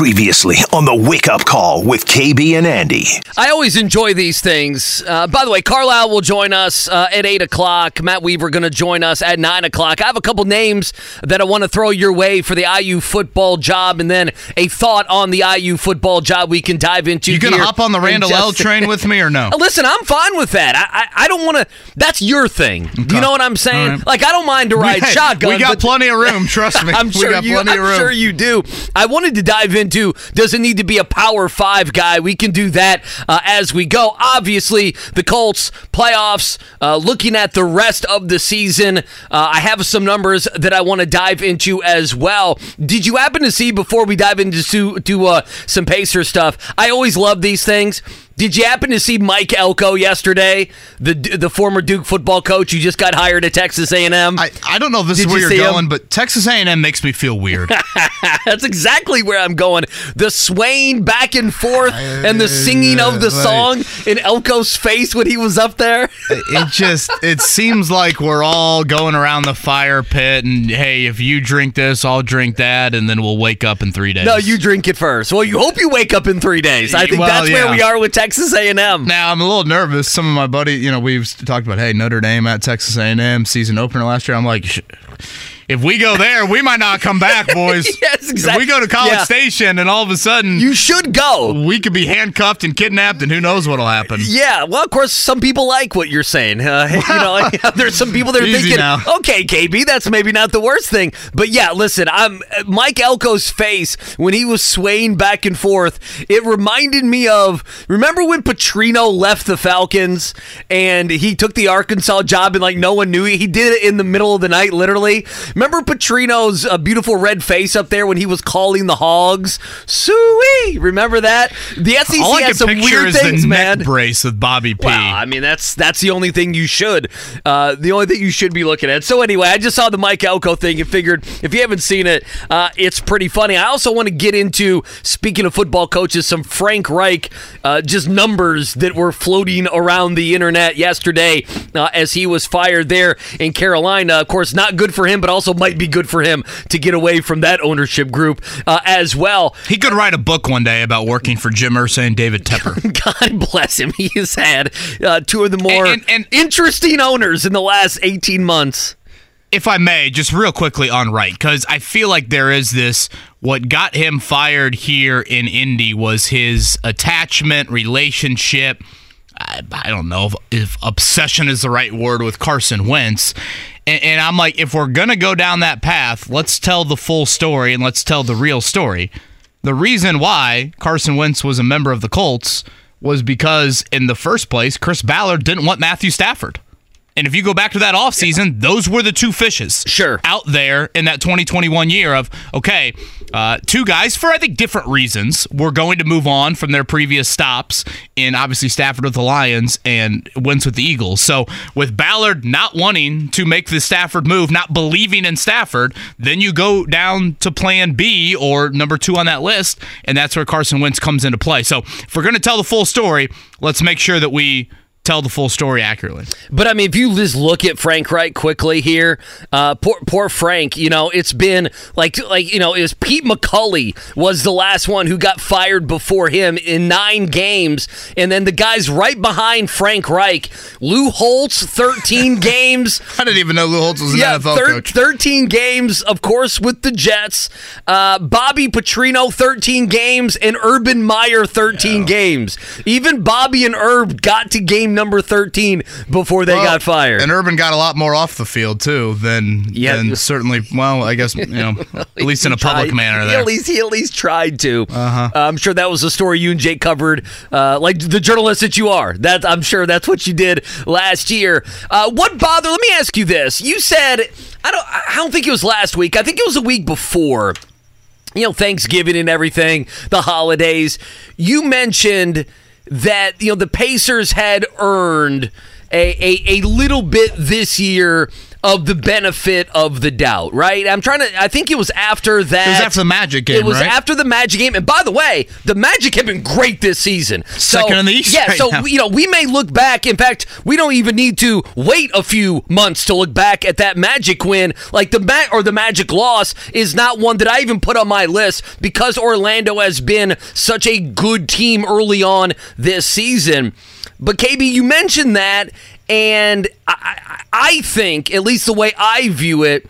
Previously on the Wake Up Call with KB and Andy. I always enjoy these things. Uh, by the way, Carlisle will join us uh, at 8 o'clock. Matt Weaver going to join us at 9 o'clock. I have a couple names that I want to throw your way for the IU football job, and then a thought on the IU football job we can dive into. You gonna hop on the in Randall L train with me or no? Listen, I'm fine with that. I I, I don't want to. That's your thing. Do you know what I'm saying? All right. Like I don't mind to ride Hey, shotgun. We got but- plenty of room. Trust me. I'm we sure got you. plenty I'm sure you do. I wanted to dive into. Does it need to be a Power Five guy? We can do that uh, as we go. Obviously, the Colts playoffs. Uh, looking at the rest of the season, uh, I have some numbers that I want to dive into as well. Did you happen to see before we dive into to, to uh, some Pacer stuff? I always love these things. Did you happen to see Mike Elko yesterday, the the former Duke football coach who just got hired at Texas A&M? I, I don't know if this Did is where you you're see him? going, but Texas A&M makes me feel weird. That's exactly where I'm going. The swaying back and forth and the singing of the song in Elko's face when he was up there. it just it seems like we're all going around the fire pit and hey, if you drink this, I'll drink that, and then we'll wake up in three days. No, you drink it first. Well, you hope you wake up in three days. I think Well, that's where we are with Texas A&M. Now I'm a little nervous. Some of my buddy, you know, we've talked about, hey, Notre Dame at Texas A&M season opener last year. I'm like, if we go there, we might not come back, boys. Yes, exactly. If we go to College yeah. Station and all of a sudden You should go. we could be handcuffed and kidnapped, and who knows what'll happen. Yeah, well, of course, some people like what you're saying. Uh, you know, there's some people that are Easy thinking, now. okay, KB, that's maybe not the worst thing. But yeah, listen, I'm Mike Elko's face when he was swaying back and forth. It reminded me of remember when Petrino left the Falcons and he took the Arkansas job and like no one knew he, he did it in the middle of the night, literally. Remember Petrino's uh, beautiful red face up there when he was calling the Hogs, Suey. Remember that? The SEC All I has some weird things, man. neck brace with Bobby P. Well, I mean that's that's the only thing you should, uh, the only thing you should be looking at. So anyway, I just saw the Mike Elko thing and figured if you haven't seen it, uh, it's pretty funny. I also want to get into speaking of football coaches, some Frank Reich, uh, just numbers that were floating around the internet yesterday uh, as he was fired there in Carolina. Of course, not good for him, but also might be good for him to get away from that ownership group uh, as well. he could write a book one day about working for Jim Irsay and David Tepper. God bless him. He has had uh, two of the more And- and- and- interesting owners in the last 18 months. if I may, just real quickly on Reich, because I feel like there is this. What got him fired here in Indy was his attachment, relationship. I, I don't know if, if obsession is the right word with Carson Wentz. And, and I'm like, if we're to go down that path, let's tell the full story and let's tell the real story. The reason why Carson Wentz was a member of the Colts was because, in the first place, Chris Ballard didn't want Matthew Stafford. And if you go back to that offseason, those were the two fishes. Sure. Out there in that 2021 year of, okay, uh, two guys for, I think, different reasons were going to move on from their previous stops in obviously Stafford with the Lions and Wentz with the Eagles. So with Ballard not wanting to make the Stafford move, not believing in Stafford, then you go down to plan B or number two on that list, and that's where Carson Wentz comes into play. So if we're going to tell the full story, let's make sure that we tell the full story accurately. But I mean, if you just look at Frank Reich quickly here, uh, poor, poor Frank. You know, it's been like like you know, it was Pete McCulley was the last one who got fired before him in nine games, and then the guys right behind Frank Reich, Lou Holtz, thirteen games. I didn't even know Lou Holtz was an Yeah, NFL thir- coach. 13 games, of course, with the Jets. Uh, Bobby Petrino, 13 games, and Urban Meyer, 13 games. Even Bobby and Herb got to game number 13 before they Well, got fired. And Urban got a lot more off the field too than, Yeah. than certainly. Well, I guess you know, at least in a public tried- manner. He There. at least he at least tried to. Uh-huh. I'm sure that was a story you and Jake covered, uh, like the journalist that you are. That I'm sure that's what you did last year. Uh, what bother? Let me ask you this. You said I don't. I don't think it was last week. I think it was a week before. You know, Thanksgiving and everything, the holidays. You mentioned that you know the Pacers had earned a, a, a little bit this year of the benefit of the doubt, right? I'm trying to. I think it was after that. It was after the Magic game. It was right? after the Magic game. And by the way, the Magic have been great this season. So, Second in the East Yeah. right so now. you know we may look back. In fact, we don't even need to wait a few months to look back at that Magic win. Like the Ma- or the Magic loss is not one that I even put on my list because Orlando has been such a good team early on this season. But KB, you mentioned that, and I, I, think, at least the way I view it,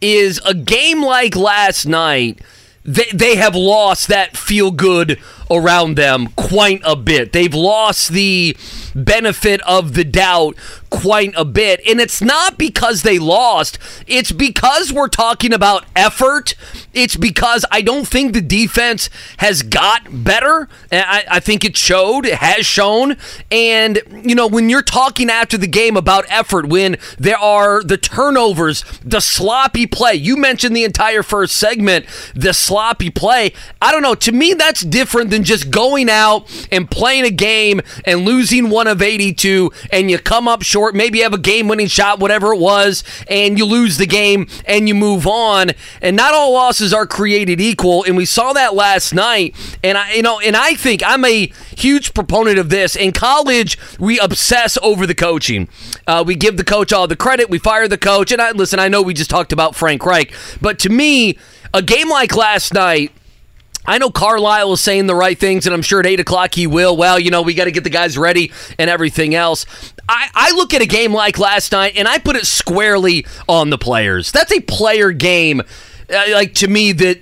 is a game like last night. They, they have lost that feel good around them quite a bit. They've lost the benefit of the doubt quite a bit. And it's not because they lost, it's because we're talking about effort. It's because I don't think the defense has got better. I, I think it showed, it has shown. And, you know, when you're talking after the game about effort, when there are the turnovers, the sloppy play, you mentioned the entire first segment, the sloppy play. I don't know. To me, that's different than just going out and playing a game and losing one of 82 and you come up short. Maybe you have a game winning shot, whatever it was, and you lose the game and you move on. And not all losses are created equal. And we saw that last night. And I, you know, and I think I'm a huge proponent of this. In college, we obsess over the coaching. Uh, we give the coach all the credit. We fire the coach. And I listen. I know we just talked about Frank Reich, but to me, a game like last night. I know Carlisle is saying the right things, and I'm sure at 8 o'clock he will. Well, you know, we got to get the guys ready and everything else. I, I look at a game like last night, and I put it squarely on the players. That's a player game, uh, like to me, that.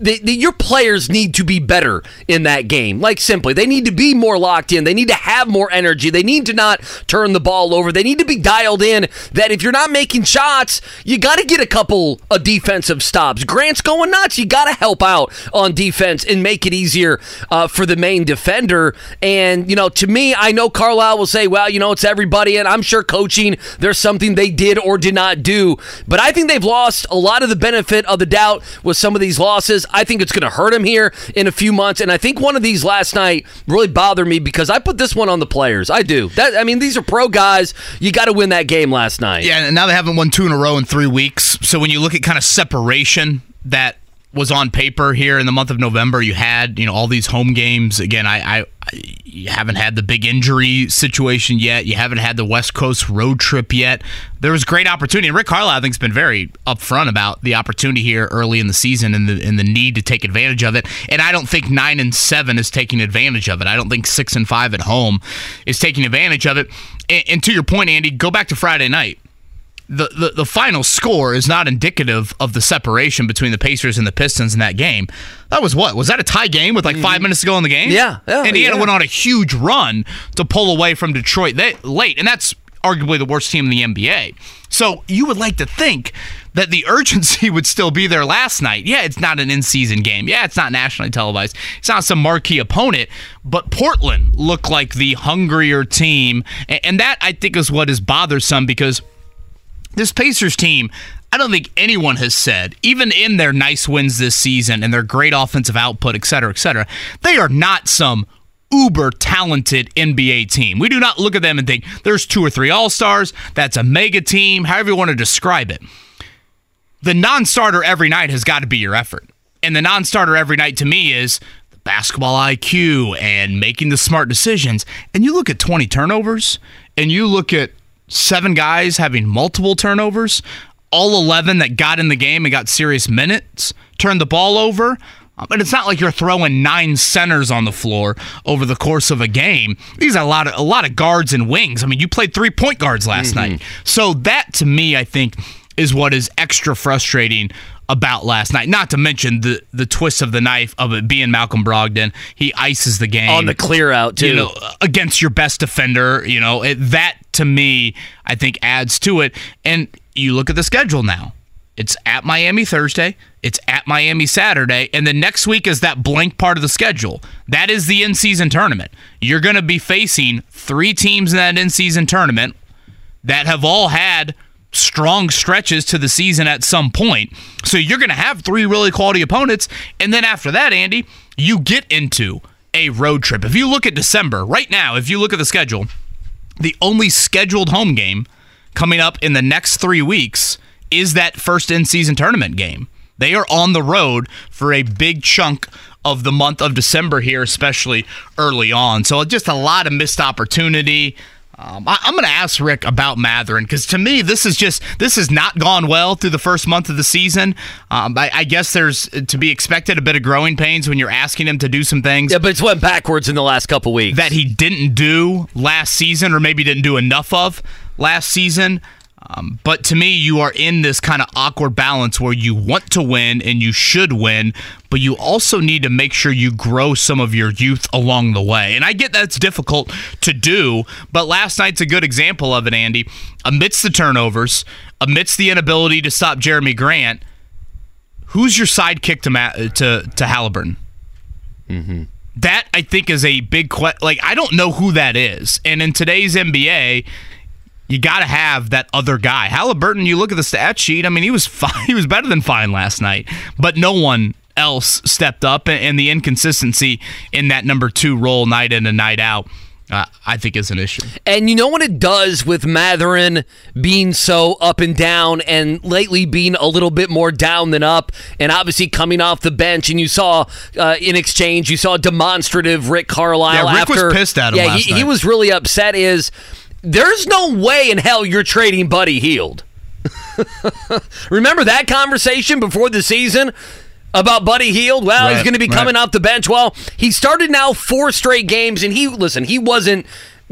The, the, your players need to be better in that game. Like simply, they need to be more locked in. They need to have more energy. They need to not turn the ball over. They need to be dialed in. That if you're not making shots, you got to get a couple of defensive stops. Grant's going nuts. You got to help out on defense and make it easier uh, for the main defender. And you know, to me, I know Carlisle will say, "Well, you know, it's everybody," and I'm sure coaching there's something they did or did not do. But I think they've lost a lot of the benefit of the doubt with some of these losses. I think it's going to hurt him here in a few months. And I think one of these last night really bothered me because I put this one on the players. I do. That I mean, these are pro guys. You got to win that game last night. Yeah, and now they haven't won two in a row in three weeks. So when you look at kind of separation that was on paper here in the month of November, you had you know all these home games. Again, I, I, you haven't had the big injury situation yet. You haven't had the West Coast road trip yet. There was great opportunity. And Rick Carlisle, I think, has been very upfront about the opportunity here early in the season and the and the need to take advantage of it. And I don't think nine and seven is taking advantage of it. I don't think six and five at home is taking advantage of it. and, and to your point, Andy, go back to Friday night the, the, the final score is not indicative of the separation between the Pacers and the Pistons in that game. That was what? Was that a tie game with like five mm-hmm. minutes to go in the game? Yeah, yeah, Indiana yeah. went on a huge run to pull away from Detroit they, late, and that's arguably the worst team in the NBA. So you would like to think that the urgency would still be there last night. Yeah, it's not an in-season game. Yeah, it's not nationally televised. It's not some marquee opponent, but Portland looked like the hungrier team, and that I think is what is bothersome because this Pacers team, I don't think anyone has said, even in their nice wins this season and their great offensive output, et cetera, et cetera, they are not some uber talented NBA team. We do not look at them and think there's two or three All Stars, that's a mega team, however you want to describe it. The non starter every night has got to be your effort. And the non starter every night to me is the basketball IQ and making the smart decisions. And you look at 20 turnovers and you look at seven guys having multiple turnovers, all 11 that got in the game and got serious minutes, turned the ball over. Uh, But it's not like you're throwing nine centers on the floor over the course of a game. These are a lot of a lot of guards and wings. I mean, you played three point guards last night, so that to me, I think, is what is extra frustrating about last night. Not to mention the the twist of the knife of it being Malcolm Brogdon. He ices the game On the clear out too. you know, against your best defender. You know, it, that to me, I think adds to it. And you look at the schedule now. It's at Miami Thursday. It's at Miami Saturday. And then next week is that blank part of the schedule. That is the in season tournament. You're going to be facing three teams in that in season tournament that have all had strong stretches to the season at some point. So you're going to have three really quality opponents. And then after that, Andy, you get into a road trip. If you look at December, right now, if you look at the schedule, the only scheduled home game coming up in the next three weeks is that first in season tournament game. They are on the road for a big chunk of the month of December here, especially early on. So just a lot of missed opportunity. Um, I, am going to ask Rick about Mathurin because to me, this is just this has not gone well through the first month of the season. Um, I, I, guess there's to be expected a bit of growing pains when you're asking him to do some things. Yeah, but it's went backwards in the last couple weeks that he didn't do last season, or maybe didn't do enough of last season. Um, but to me, you are in this kind of awkward balance where you want to win and you should win, but you also need to make sure you grow some of your youth along the way. And I get that's difficult to do, but last night's a good example of it, Andy. Amidst the turnovers, amidst the inability to stop Jerami Grant, who's your sidekick to Ma- to to Haliburton? Mm-hmm. That I think is a big question. Like I don't know who that is, and in today's NBA you got to have that other guy. Haliburton, you look at the stat sheet. I mean, he was fine. He was better than fine last night, but no one else stepped up, and the inconsistency in that number two role, night in and night out. Uh, I think is an issue. And you know what it does with Mathurin being so up and down and lately being a little bit more down than up and obviously coming off the bench and you saw uh, in exchange you saw demonstrative Rick Carlisle yeah, Rick after was pissed at him yeah he, he, was really upset is there's no way in hell you're trading Buddy Hield. Remember that conversation before the season about Buddy Hield? Well, right, he's going to be coming right. off the bench. Well, he started now four straight games, and he listen, he wasn't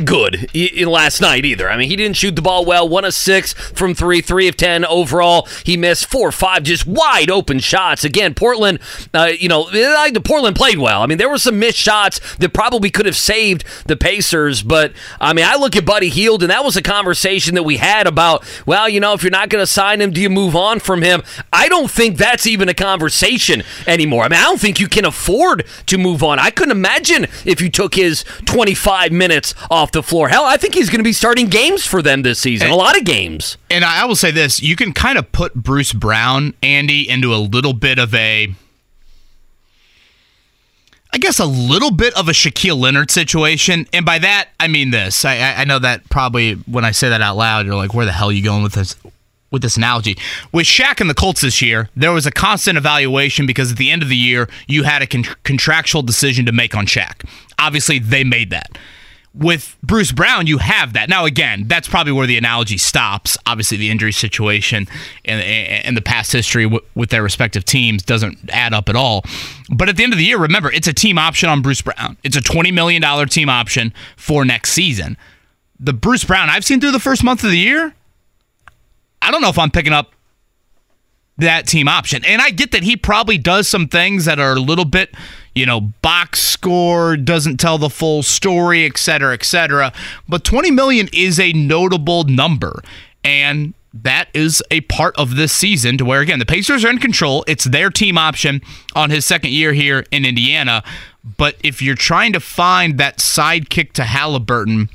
good last night either. I mean, he didn't shoot the ball well. One of six from three, three of ten overall. He missed four or five just wide open shots. Again, Portland, uh, you know, the Portland played well. I mean, there were some missed shots that probably could have saved the Pacers. But I mean, I look at Buddy Hield, and that was a conversation that we had about, well, you know, if you're not going to sign him, do you move on from him? I don't think that's even a conversation anymore. I mean, I don't think you can afford to move on. I couldn't imagine if you took his 25 minutes off off the floor. Hell, I think he's going to be starting games for them this season. And, a lot of games. And I will say this: you can kind of put Bruce Brown, Andy, into a little bit of a. I guess a little bit of a Shaquille Leonard situation, and by that I mean this. I, I know that probably when I say that out loud, you're like, "Where the hell are you going with this?" with this analogy. With Shaq and the Colts this year, there was a constant evaluation because at the end of the year, you had a con- contractual decision to make on Shaq. Obviously, they made that with Bruce Brown, you have that. Now, again, that's probably where the analogy stops. Obviously, the injury situation and, and the past history with their respective teams doesn't add up at all. But at the end of the year, remember, it's a team option on Bruce Brown. It's a $20 million team option for next season. The Bruce Brown I've seen through the first month of the year, I don't know if I'm picking up that team option. And I get that he probably does some things that are a little bit you know, box score doesn't tell the full story, et cetera, et cetera. But 20 million is a notable number. And that is a part of this season to where, again, the Pacers are in control. It's their team option on his second year here in Indiana. But if you're trying to find that sidekick to Haliburton,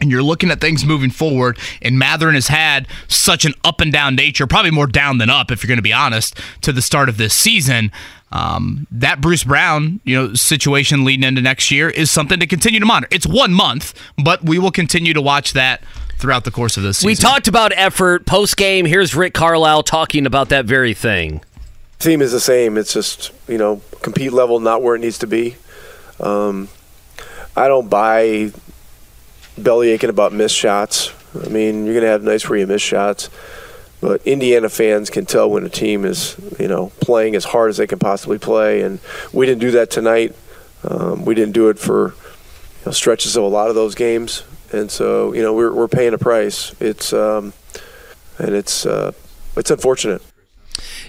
and you're looking at things moving forward, and Mathurin has had such an up and down nature, probably more down than up, if you're going to be honest, to the start of this season um, that Bruce Brown, you know, situation leading into next year is something to continue to monitor. It's one month, but we will continue to watch that throughout the course of this season. We talked about effort post game. Here's Rick Carlisle talking about that very thing. Team is the same. It's just you know compete level not where it needs to be. Um, I don't buy belly aching about missed shots. I mean, you're gonna have nights where you miss shots. But Indiana fans can tell when a team is, you know, playing as hard as they can possibly play, and we didn't do that tonight. Um, we didn't do it for you know, stretches of a lot of those games, and so you know we're we're paying a price. It's um, and it's uh, it's unfortunate.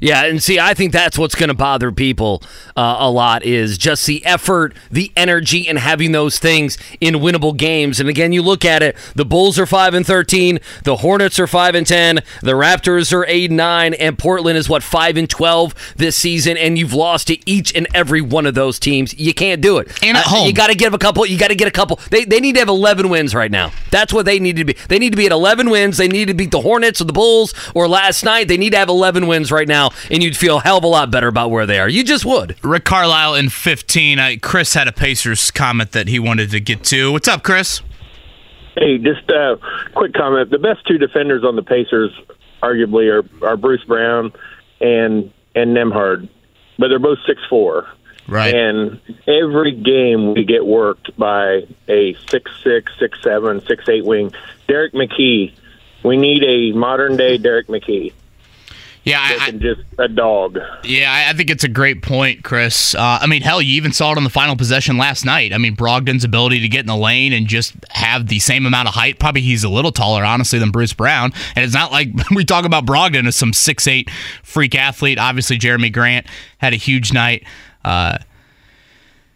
Yeah, and see, I think that's what's going to bother people uh, a lot is just the effort, the energy, and having those things in winnable games. And again, you look at it: the Bulls are five and thirteen, the Hornets are five and ten, the Raptors are eight and nine, and Portland is what five and twelve this season. And you've lost to each and every one of those teams. You can't do it. And at uh, home, you got to give a couple. You got to get a couple. They they need to have eleven wins right now. That's what they need to be. They need to be at eleven wins. They need to beat the Hornets or the Bulls or last night. They need to have eleven wins right now and you'd feel a hell of a lot better about where they are. You just would. Rick Carlisle in 15. Uh, Chris had a Pacers comment that he wanted to get to. What's up, Chris? Hey, just a quick comment. The best two defenders on the Pacers, arguably, are, are Bruce Brown and and Nembhard, but they're both six four. Right. And every game we get worked by a six six, six seven, six eight wing. Derrick McKey. We need a modern day Derrick McKey. Yeah, I, just a dog. Yeah, I think it's a great point, Chris. Uh, I mean, hell, you even saw it on the final possession last night. I mean, Brogdon's ability to get in the lane and just have the same amount of height. Probably he's a little taller, honestly, than Bruce Brown. And it's not like we talk about Brogdon as some six eight freak athlete. Obviously, Jerami Grant had a huge night. Uh,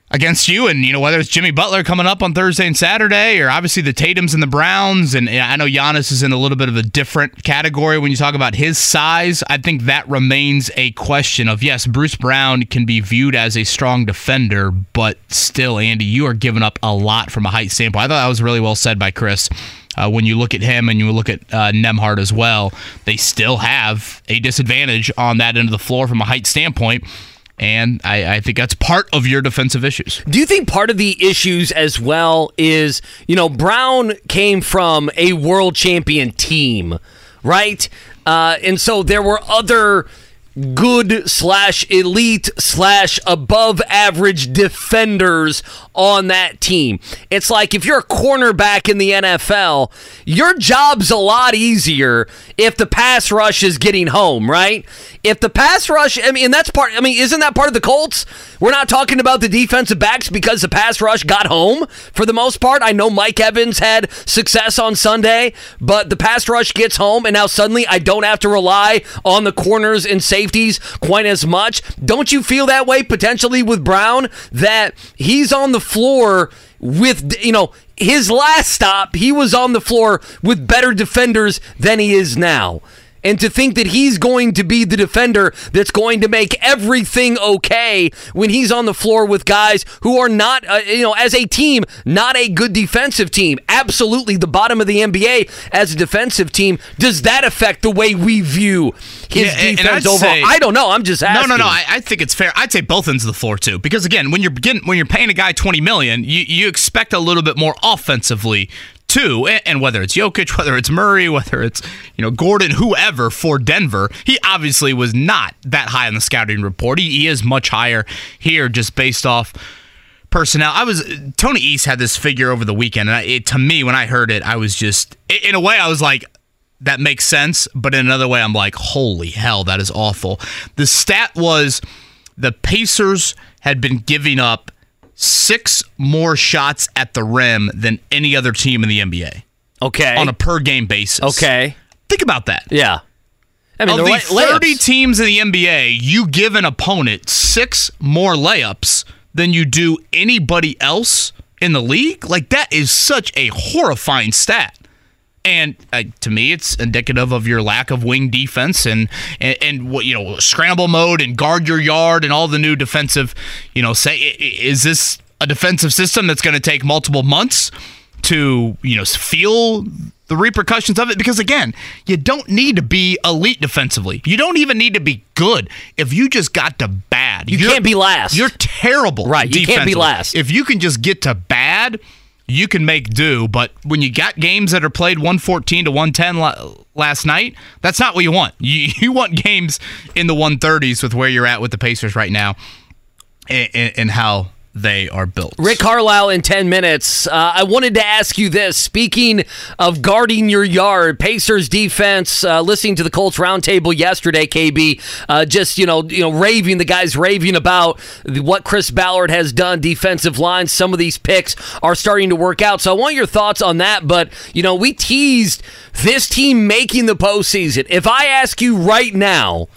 against you. And, you know, whether it's Jimmy Butler coming up on Thursday and Saturday, or obviously the Tatums and the Browns. And I know Giannis is in a little bit of a different category when you talk about his size. I think that remains a question of yes, Bruce Brown can be viewed as a strong defender, but still, Andy, you are giving up a lot from a height standpoint. I thought that was really well said by Chris. Uh, when you look at him and you look at uh, as well, they still have a disadvantage on that end of the floor from a height standpoint. And I, I, think that's part of your defensive issues. Do you think part of the issues as well is, you know, Brown came from a world champion team, right? Uh, and so there were other good slash elite slash above average defenders on that team. It's like if you're a cornerback in the NFL, your job's a lot easier if the pass rush is getting home, right? If the pass rush, I mean, that's part, I mean, isn't that part of the Colts? We're not talking about the defensive backs because the pass rush got home for the most part. I know Mike Evans had success on Sunday, but the pass rush gets home, and now suddenly I don't have to rely on the corners and safeties quite as much. Don't you feel that way potentially with Brown that he's on the floor with, you know, his last stop, he was on the floor with better defenders than he is now and to think that he's going to be the defender that's going to make everything okay when he's on the floor with guys who are not, uh, you know, as a team, not a good defensive team. Absolutely the bottom of the NBA as a defensive team. Does that affect the way we view his yeah, defense overall? Say, I don't know. I'm just asking. No, no, no. I, I, think it's fair. I'd say both ends of the floor too, because again, when you're getting, when you're paying a guy 20 million, you, you expect a little bit more offensively too, and whether it's Jokic, whether it's Murray, whether it's you know Gordon, whoever for Denver, he obviously was not that high on the scouting report. He, he is much higher here, just based off personnel. I was Tony East had this figure over the weekend, and it, to me, when I heard it, I was just in a way, I was like, that makes sense, but in another way, I'm like, holy hell, that is awful. The stat was the Pacers had been giving up six more shots at the rim than any other team in the NBA. Okay. On a per game basis. Okay. Think about that. Yeah. I mean, of the lay- 30 teams in the NBA, you give an opponent six more layups than you do anybody else in the league. Like, that is such a horrifying stat. And uh, to me, it's indicative of your lack of wing defense and, and and what you know scramble mode and guard your yard and all the new defensive. You know, say is this a defensive system that's going to take multiple months to you know feel the repercussions of it? Because again you don't need to be elite defensively. You don't even need to be good. If you just got to bad you can't be last. you're terrible right you can't be last. If you can just get to bad you can make do. But when you got games that are played 114 to 110 last night, that's not what you want. You, you want games in the 130s with where you're at with the Pacers right now and, and, and how they are built. Rick Carlisle in 10 minutes. Uh, I wanted to ask you this. Speaking of guarding your yard, Pacers defense, uh, listening to the Colts roundtable yesterday, KB, uh, just, you know, you know, raving, the guys raving about what Chris Ballard has done, defensive line. Some of these picks are starting to work out. So I want your thoughts on that. But, you know, we teased this team making the postseason. If I ask you right now,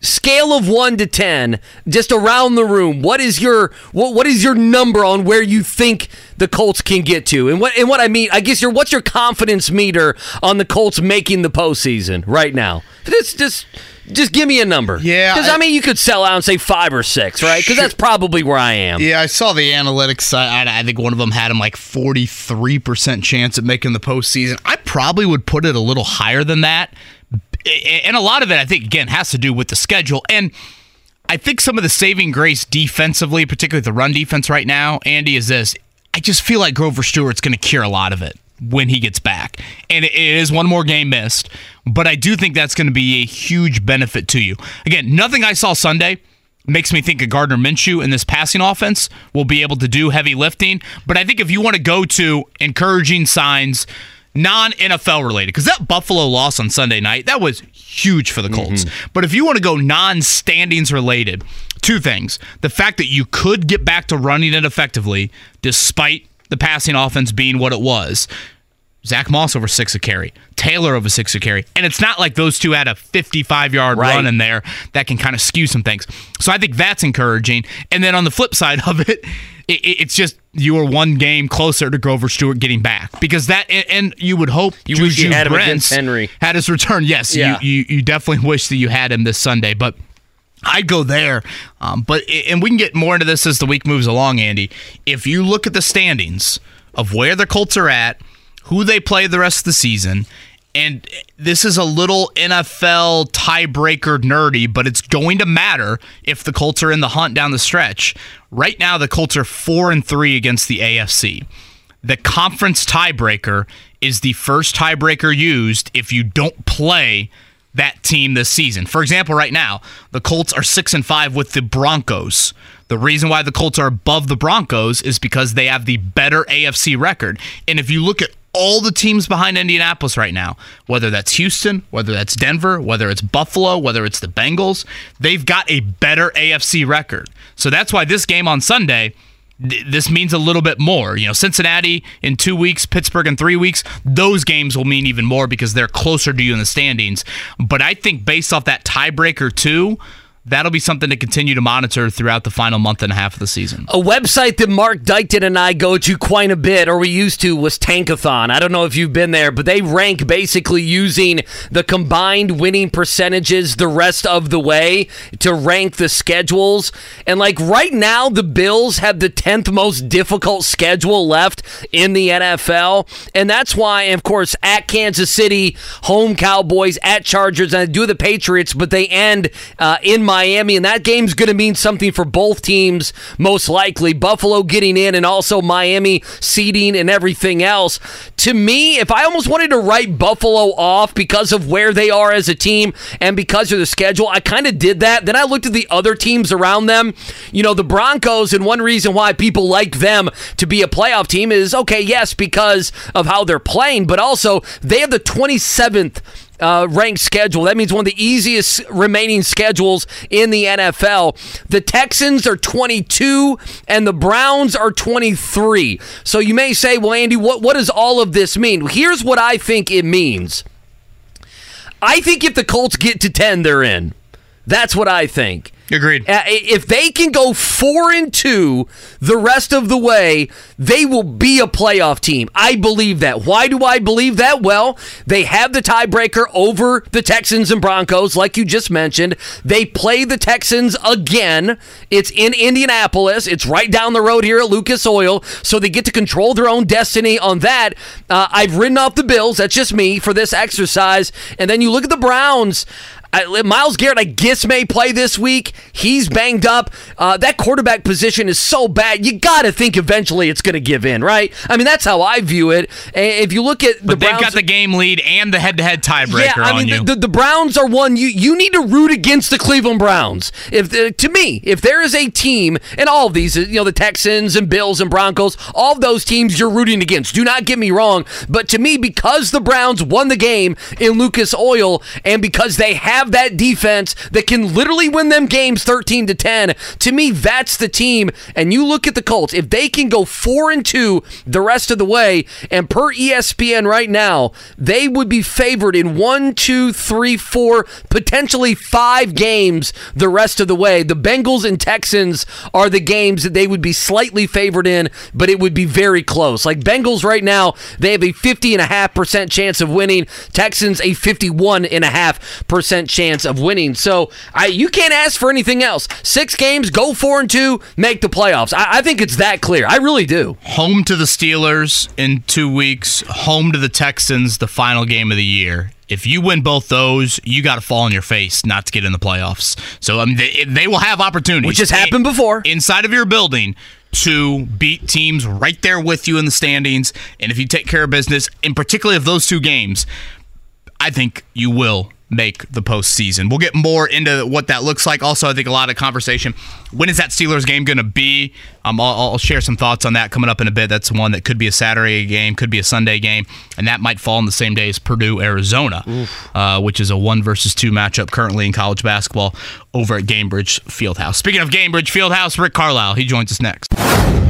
scale of 1 to 10 just around the room what is your what, what is your number on where you think the Colts can get to and what and what I mean I guess your what's your confidence meter on the Colts making the postseason right now just just just give me a number. Yeah. Because, I, I, mean, you could sell out and say five or six, right? Because sure. that's probably where I am. Yeah, I saw the analytics. I, I think one of them had him like 43% chance at making the postseason. I probably would put it a little higher than that and a lot of it, I think, again, has to do with the schedule. And I think some of the saving grace defensively, particularly the run defense right now, Andy, is this. I just feel like Grover Stewart's going to cure a lot of it. when he gets back. And it is one more game missed, but I do think that's going to be a huge benefit to you. Again, nothing I saw Sunday makes me think a Gardner Minshew in this passing offense will be able to do heavy lifting. But I think if you want to go to encouraging signs, non NFL related, because that Buffalo loss on Sunday night, that was huge for the Colts. Mm-hmm. But if you want to go non standings related, two things. The fact that you could get back to running it effectively despite the passing offense being what it was. Zach Moss over six a carry, Taylor over six a carry. And it's not like those two had a 55 yard right. run in there that can kind of skew some things. So I think that's encouraging. And then on the flip side of it, it it's just you are one game closer to Grover Stewart getting back because that and, you would hope you Juju wish you had him against Henry had his return. Yes, yeah. you, you you definitely wish that you had him this Sunday, but. I'd go there, um, but and we can get more into this as the week moves along, Andy. If you look at the standings of where the Colts are at, who they play the rest of the season. And this is a little NFL tiebreaker nerdy, but it's going to matter if the Colts are in the hunt down the stretch. Right now, the Colts are four and three against the AFC. The conference tiebreaker is the first tiebreaker used if you don't play that team this season. For example, right now, the Colts are 6 and 5 with the Broncos. The reason why the Colts are above the Broncos is because they have the better AFC record. And if you look at all the teams behind Indianapolis right now, whether that's Houston, whether that's Denver, whether it's Buffalo, whether it's the Bengals, they've got a better AFC record. So that's why this game on Sunday this means a little bit more. You know, Cincinnati in two weeks, Pittsburgh in three weeks, those games will mean even more because they're closer to you in the standings. But I think based off that tiebreaker, too, that'll be something to continue to monitor throughout the final month and a half of the season. A website that Mark Dykton and I go to quite a bit, or we used to, was Tankathon. I don't know if you've been there, but they rank basically using the combined winning percentages the rest of the way to rank the schedules. And like right now, the Bills have the 10th most difficult schedule left in the NFL. And that's why, of course, at Kansas City, home Cowboys, at Chargers, and I do the Patriots, but they end uh, in Miami, and that game's going to mean something for both teams, most likely. Buffalo getting in and also Miami seeding and everything else. To me, if I almost wanted to write Buffalo off because of where they are as a team and because of the schedule, I kind of did that. Then I looked at the other teams around them. You know, the Broncos, and one reason why people like them to be a playoff team is okay, yes, because of how they're playing, but also they have the 27th uh, ranked schedule. That means one of the easiest remaining schedules in the NFL. The Texans are 22 and the Browns are 23. So you may say, well, Andy, what, what does all of this mean? Here's what I think it means. I think if the Colts get to 10, they're in. That's what I think. Agreed. Uh, if they can go four and two the rest of the way, they will be a playoff team. I believe that. Why do I believe that? Well, they have the tiebreaker over the Texans and Broncos, like you just mentioned. They play the Texans again. It's in Indianapolis. It's right down the road here at Lucas Oil, so they get to control their own destiny on that. Uh, I've written off the Bills. That's just me for this exercise. And then you look at the Browns. I, Myles Garrett, I guess, may play this week. He's banged up. Uh, that quarterback position is so bad. You got to think eventually it's going to give in, right? I mean, that's how I view it. If you look at the but they've got the game lead and the head-to-head tiebreaker yeah, I mean, the, the, the, Browns are one you you need to root against the Cleveland Browns. If uh, to me, if there is a team, and all of these, you know, the Texans and Bills and Broncos, all of those teams you're rooting against. Do not get me wrong, but to me, because the Browns won the game in Lucas Oil, and because they have have that defense that can literally win them games 13 to 10, to me, that's the team. And you look at the Colts, if they can go 4 and 2 the rest of the way, and per ESPN right now, they would be favored in one, two, three, four, potentially five games the rest of the way. The Bengals and Texans are the games that they would be slightly favored in, but it would be very close. Like Bengals right now, they have a 50.5% chance of winning, Texans a 51.5% chance of winning. So I, you can't ask for anything else. Six games, go four and two, make the playoffs. I, I think it's that clear. I really do. Home to the Steelers in two weeks. Home to the Texans, the final game of the year if you win both those, you got to fall on your face not to get in the playoffs. So I mean, they, they will have opportunities, which has happened before inside of your building to beat teams right there with you in the standings. And if you take care of business, in particularly of those two games, I think you will make the postseason. We'll get more into what that looks like. Also, I think a lot of conversation. When is that Steelers game going to be? Um, I'll, I'll, share some thoughts on that coming up in a bit. That's one that could be a Saturday game, could be a Sunday game, and that might fall on the same day as Purdue Arizona, uh, which is a one versus two matchup currently in college basketball over at Gainbridge Fieldhouse. Speaking of Gainbridge Fieldhouse, Rick Carlisle, he joins us next.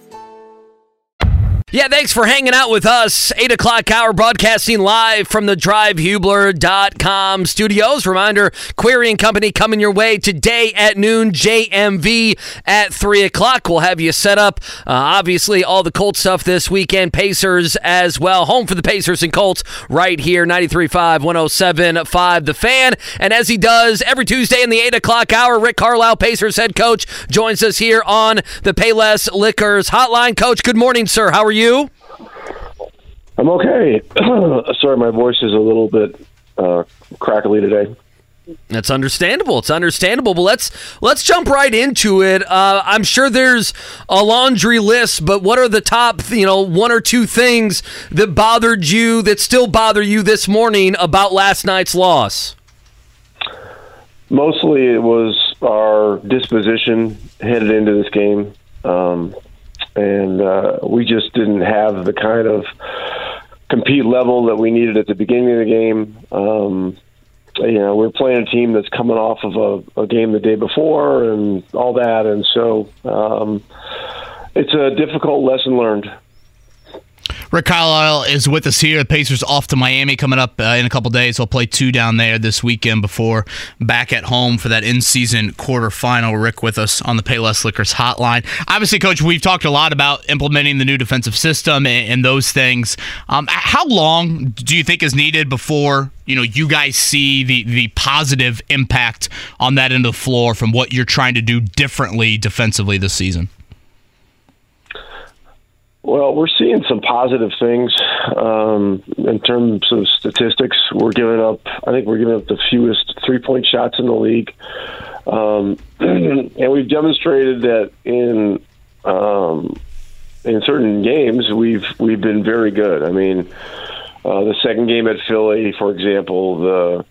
Yeah, thanks for hanging out with us. 8 o'clock hour broadcasting live from the drivehubler.com studios. Reminder Query and Company coming your way today at noon, JMV at 3 o'clock. We'll have you set up. Uh, obviously, all the Colts stuff this weekend. Pacers as well. Home for the Pacers and Colts right here, 93.5, 107.5 The Fan. And as he does every Tuesday in the 8 o'clock hour, Rick Carlisle, Pacers head coach, joins us here on the Payless Liquors hotline. Coach, good morning, sir. How are you? You? I'm okay. Sorry, my voice is a little bit uh, crackly today. That's understandable. It's understandable. But let's let's jump right into it. Uh, I'm sure there's a laundry list, but what are the top, you know, one or two things that bothered you that still bother you this morning about last night's loss? Mostly, it was our disposition headed into this game. Um, and uh, we just didn't have the kind of compete level that we needed at the beginning of the game. Um, you know, we're playing a team that's coming off of a, a game the day before and all that, and so um, it's a difficult lesson learned. Rick Carlisle is with us here. The Pacers off to Miami coming up uh, in a couple days. They'll play two down there this weekend before back at home for that in-season quarterfinal. Rick with us on the Payless Liquors hotline. Obviously, Coach, we've talked a lot about implementing the new defensive system and, and those things. Um, how long do you think is needed before you know you guys see the the positive impact on that end of the floor from what you're trying to do differently defensively this season? Well, we're seeing some positive things um, in terms of statistics. We're giving up, I think we're giving up the fewest three point shots in the league. Um, and we've demonstrated that in um, in certain games we've we've been very good. I mean, uh, the second game at Philly, for example, the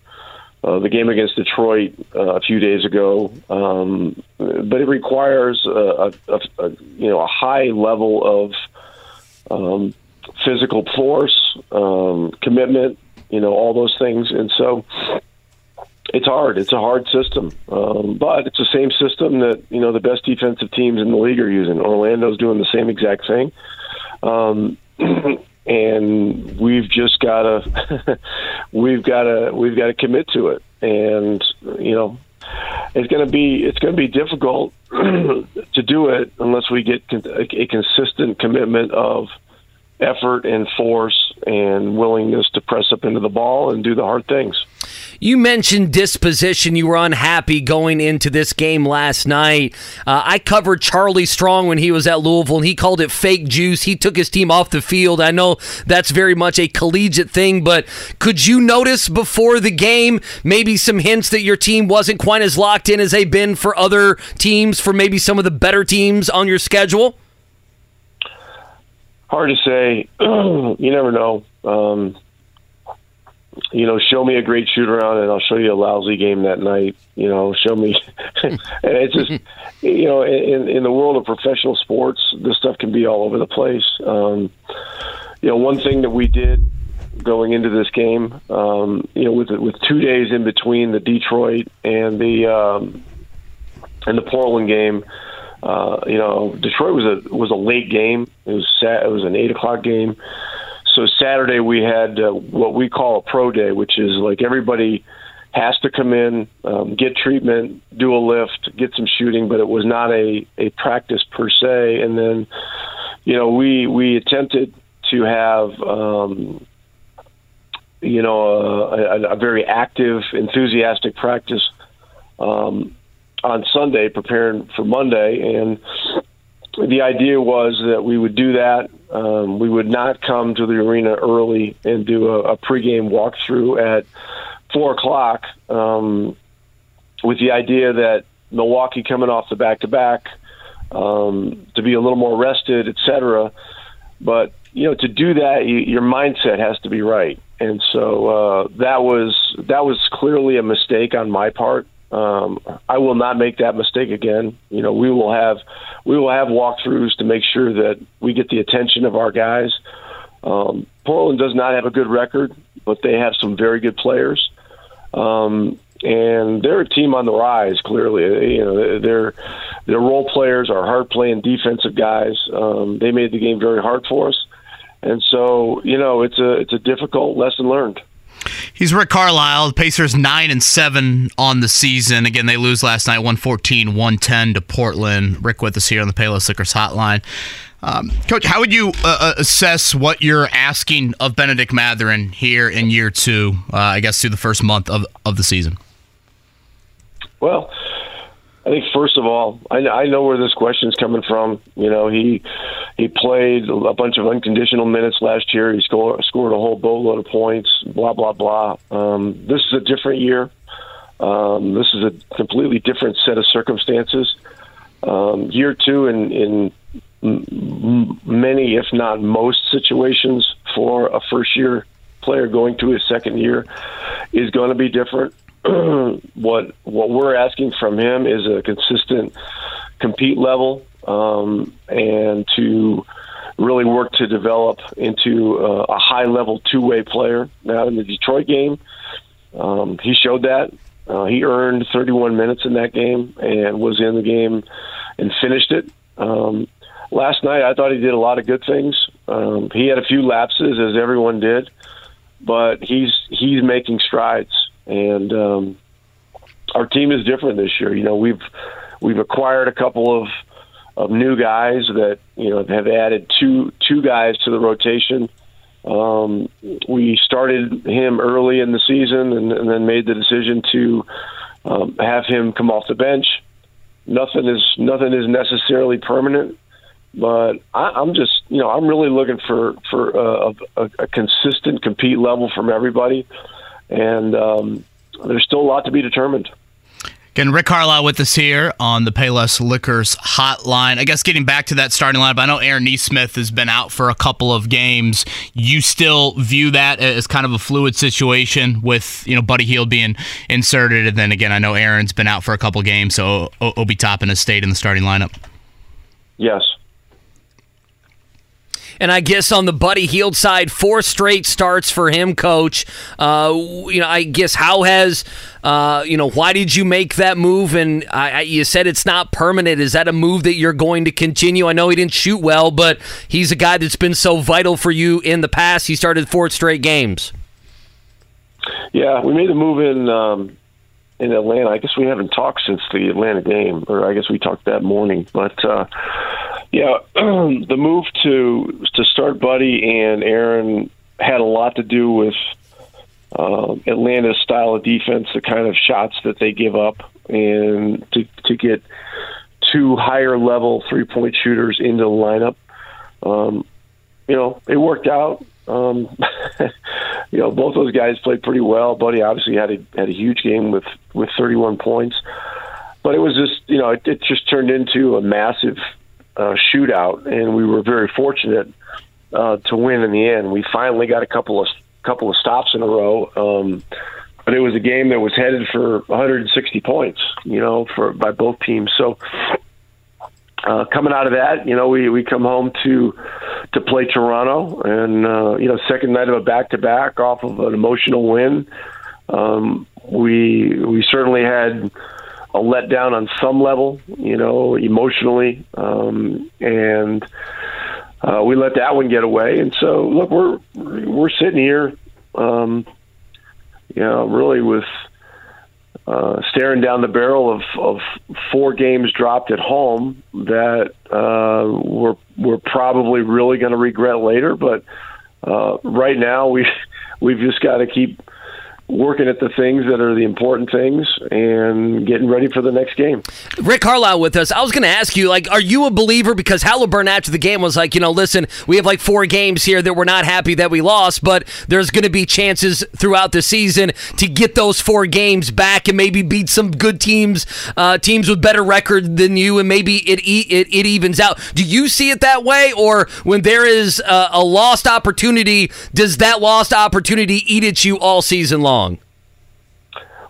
uh, the game against Detroit uh, a few days ago, um, but it requires a, a, a, you know a high level of um, physical force, um, commitment, you know, all those things. And so it's hard. It's a hard system, um, but it's the same system that you know the best defensive teams in the league are using. Orlando's doing the same exact thing, um, and we've just got to we've got to we've got to commit to it. And you know, it's going to be it's going to be difficult to do it unless we get a consistent commitment of effort and force and willingness to press up into the ball and do the hard things. You mentioned disposition. You were unhappy going into this game last night. Uh, I covered Charlie Strong when he was at Louisville, and he called it fake juice. He took his team off the field. I know that's very much a collegiate thing, but could you notice before the game maybe some hints that your team wasn't quite as locked in as they've been for other teams, for maybe some of the better teams on your schedule? Hard to say. you never know. Um, you know, show me a great shoot around and I'll show you a lousy game that night. You know, show me. and it's just, you know, in, in the world of professional sports, this stuff can be all over the place. Um, you know, one thing that we did going into this game, um, you know, with with two days in between the Detroit and the um, and the Portland game, uh, you know, Detroit was a was a late game. It was sat, it was an eight o'clock game. So Saturday we had uh, what we call a pro day, which is like everybody has to come in, um, get treatment, do a lift, get some shooting, but it was not a a practice per se. And then you know, we we attempted to have. Um, you know, a, a, a very active, enthusiastic practice um, on Sunday, preparing for Monday, and the idea was that we would do that. Um, we would not come to the arena early and do a, a pregame walkthrough at four o'clock, um, with the idea that Milwaukee coming off the back to back to be a little more rested, et cetera. But you know, to do that, you, your mindset has to be right, and so uh, that was that was clearly a mistake on my part. Um, I will not make that mistake again. You know, we will have we will have walkthroughs to make sure that we get the attention of our guys. Um, Portland does not have a good record, but they have some very good players, um, and they're a team on the rise. Clearly, you know, they're their role players are hard playing defensive guys. Um, they made the game very hard for us, and so you know it's a it's a difficult lesson learned. He's Rick Carlisle. The Pacers 9 and 7 on the season. Again, they lose last night 114 110 to Portland. Rick with us here on the Payless Liquors hotline. Um, Coach, how would you uh, uh, assess what you're asking of Bennedict Mathurin here in year two, uh, I guess, through the first month of, of the season? Well, I think first of all, I, I know where this question is coming from. You know, he he played a bunch of unconditional minutes last year. He scored scored a whole boatload of points. Blah blah blah. Um, this is a different year. Um, this is a completely different set of circumstances. Um, year two, in in many, if not most, situations for a first year player going to his second year is going to be different. what what we're asking from him is a consistent compete level um, and to really work to develop into a, a high level two way player. Now in the Detroit game, um, he showed that. Uh, he earned 31 minutes in that game and was in the game and finished it. Um, last night, I thought he did a lot of good things. Um, he had a few lapses, as everyone did, but he's he's making strides and um, our team is different this year. You know, we've we've acquired a couple of of new guys that you know have added two two guys to the rotation. Um, we started him early in the season and, and then made the decision to um, have him come off the bench. Nothing is nothing is necessarily permanent, but I, I'm just you know I'm really looking for for a, a, a consistent compete level from everybody and um, there's still a lot to be determined. Again, Rick Carlisle with us here on the Payless Liquors hotline. I guess getting back to that starting lineup, I know Aaron Nesmith has been out for a couple of games. You still view that as kind of a fluid situation with you know Buddy Hield being inserted, and then again, I know Aaron's been out for a couple games, so Obi Toppin has stayed in the starting lineup. Yes. And I guess on the Buddy Hield side, four straight starts for him, coach. Uh, you know, I guess how has uh, you know why did you make that move? And I, I, you said it's not permanent. Is that a move that you're going to continue? I know he didn't shoot well, but he's a guy that's been so vital for you in the past. He started four straight games. Yeah, we made a move in um, in Atlanta. I guess we haven't talked since the Atlanta game, or I guess we talked that morning. But uh, yeah, the move to to start Buddy and Aaron had a lot to do with uh, Atlanta's style of defense, the kind of shots that they give up, and to to get two higher level three point shooters into the lineup. Um, you know, it worked out. Um, you know, both those guys played pretty well. Buddy obviously had a had a huge game with with 31 points, but it was just you know it, it just turned into a massive uh, shootout, and we were very fortunate uh, to win in the end. We finally got a couple of couple of stops in a row, um, but it was a game that was headed for 160 points, you know, for by both teams. So uh, coming out of that, you know, we we come home to to play Toronto, and uh, you know, second night of a back to back off of an emotional win. Um, we we certainly had a letdown on some level, you know, emotionally, um, and uh, we let that one get away. And so, look, we're we're sitting here, um, you know, really with uh, staring down the barrel of, of four games dropped at home that uh, we're we're probably really going to regret later. But uh, right now, we we've just got to keep working at the things that are the important things and getting ready for the next game. Rick Carlisle with us. I was going to ask you, like, are you a believer? Because Haliburton after the game was like, you know, listen, we have like four games here that we're not happy that we lost, but there's going to be chances throughout the season to get those four games back and maybe beat some good teams, uh, teams with better record than you, and maybe it, it it evens out. Do you see it that way, or when there is a, a lost opportunity, does that lost opportunity eat at you all season long?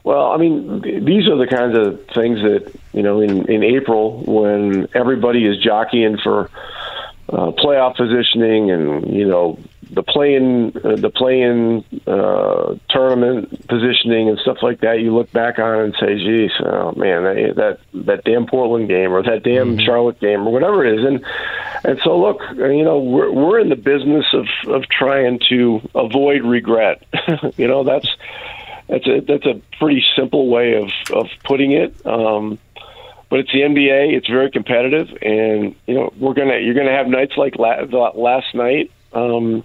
Well, I mean, these are the kinds of things that you know in in April when everybody is jockeying for uh, playoff positioning and you know the playing uh, the playing uh, tournament positioning and stuff like that. You look back on and say, "Geez, oh man, that that, that damn Portland game or that damn mm-hmm. Charlotte game or whatever it is." And and so look, you know, we're we're in the business of of trying to avoid regret. you know, that's that's a that's a pretty simple way of of putting it. Um, but it's the NBA. It's very competitive, and you know we're gonna you're gonna have nights like la- last night, um,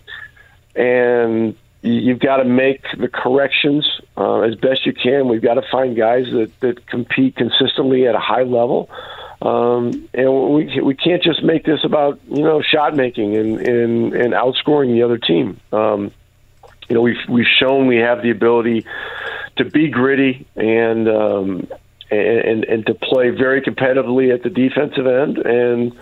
and you've got to make the corrections uh, as best you can. We've got to find guys that that compete consistently at a high level. Um, and we we can't just make this about you know shot making and and, and outscoring the other team. Um, you know, we've we've shown we have the ability to be gritty and um, and and to play very competitively at the defensive end, and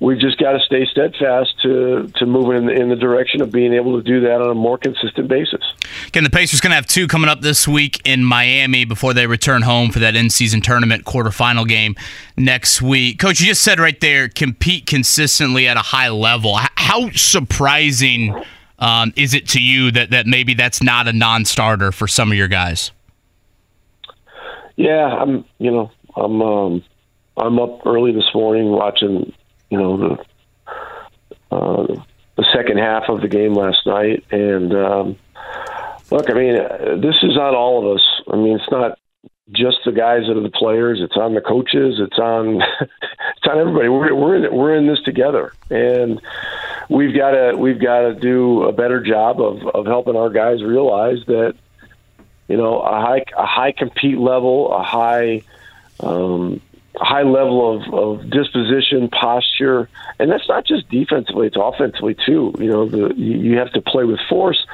we've just got to stay steadfast to to move in the, in the direction of being able to do that on a more consistent basis. Again, the Pacers going to have two coming up this week in Miami before they return home for that in-season tournament quarterfinal game next week. Coach, you just said right there, compete consistently at a high level. How surprising um, is it to you that, that maybe that's not a non-starter for some of your guys? Yeah, I'm. You know, I'm. Um, I'm up early this morning watching. You know the uh, the second half of the game last night, and um, look, I mean, this is on all of us. I mean, it's not just the guys that are the players. It's on the coaches. It's on it's on everybody. We're we're in we're in this together, and we've got to we've got to do a better job of of helping our guys realize that you know a high a high compete level, a high um, high level of, of disposition, posture, and that's not just defensively; it's offensively too. You know, the you have to play with force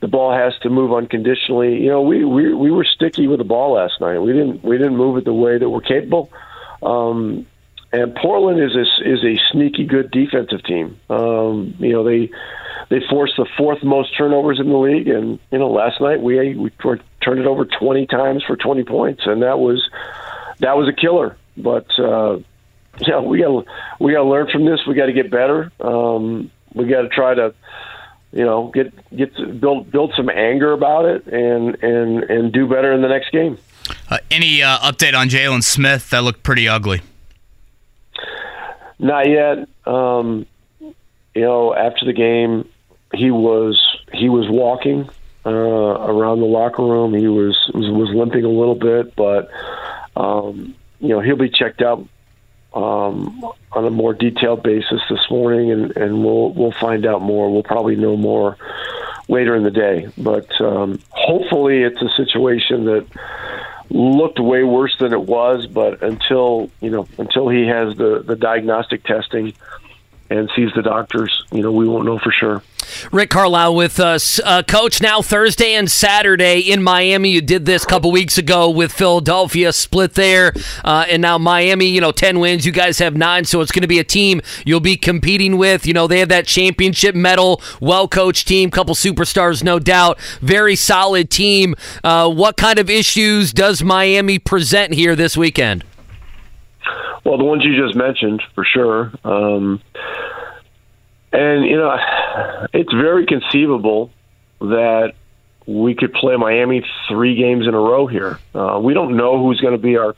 the ball has to move unconditionally. You know, we we we were sticky with the ball last night. We didn't we didn't move it the way that we're capable. Um, and Portland is a, is a sneaky good defensive team. Um, you know, they they forced the fourth most turnovers in the league, and you know, last night we we turned it over 20 times for 20 points, and that was that was a killer. But uh, yeah, we got we got to learn from this. We got to get better. Um, we got to try to you know, get get build build some anger about it and and and do better in the next game. Uh, any uh, update on Jalen Smith? That looked pretty ugly. Not yet. Um, you know, after the game, he was he was walking uh, around the locker room. He was was, was limping a little bit, but um, you know he'll be checked out um, on a more detailed basis this morning, and, and we'll we'll find out more. We'll probably know more later in the day, but um, hopefully it's a situation that looked way worse than it was. But until you know, until he has the the diagnostic testing and sees the doctors, you know, we won't know for sure. Rick Carlisle with us. Uh, Coach, now Thursday and Saturday in Miami. You did this a couple weeks ago with Philadelphia, split there. Uh, and now Miami, you know, 10 wins. You guys have nine, so it's going to be a team you'll be competing with. You know, they have that championship medal, well coached team, couple superstars, no doubt. Very solid team. Uh, what kind of issues does Miami present here this weekend? Well, the ones you just mentioned, for sure. Um, and, you know, it's very conceivable that we could play Miami three games in a row here. Uh, we don't know who's going to be our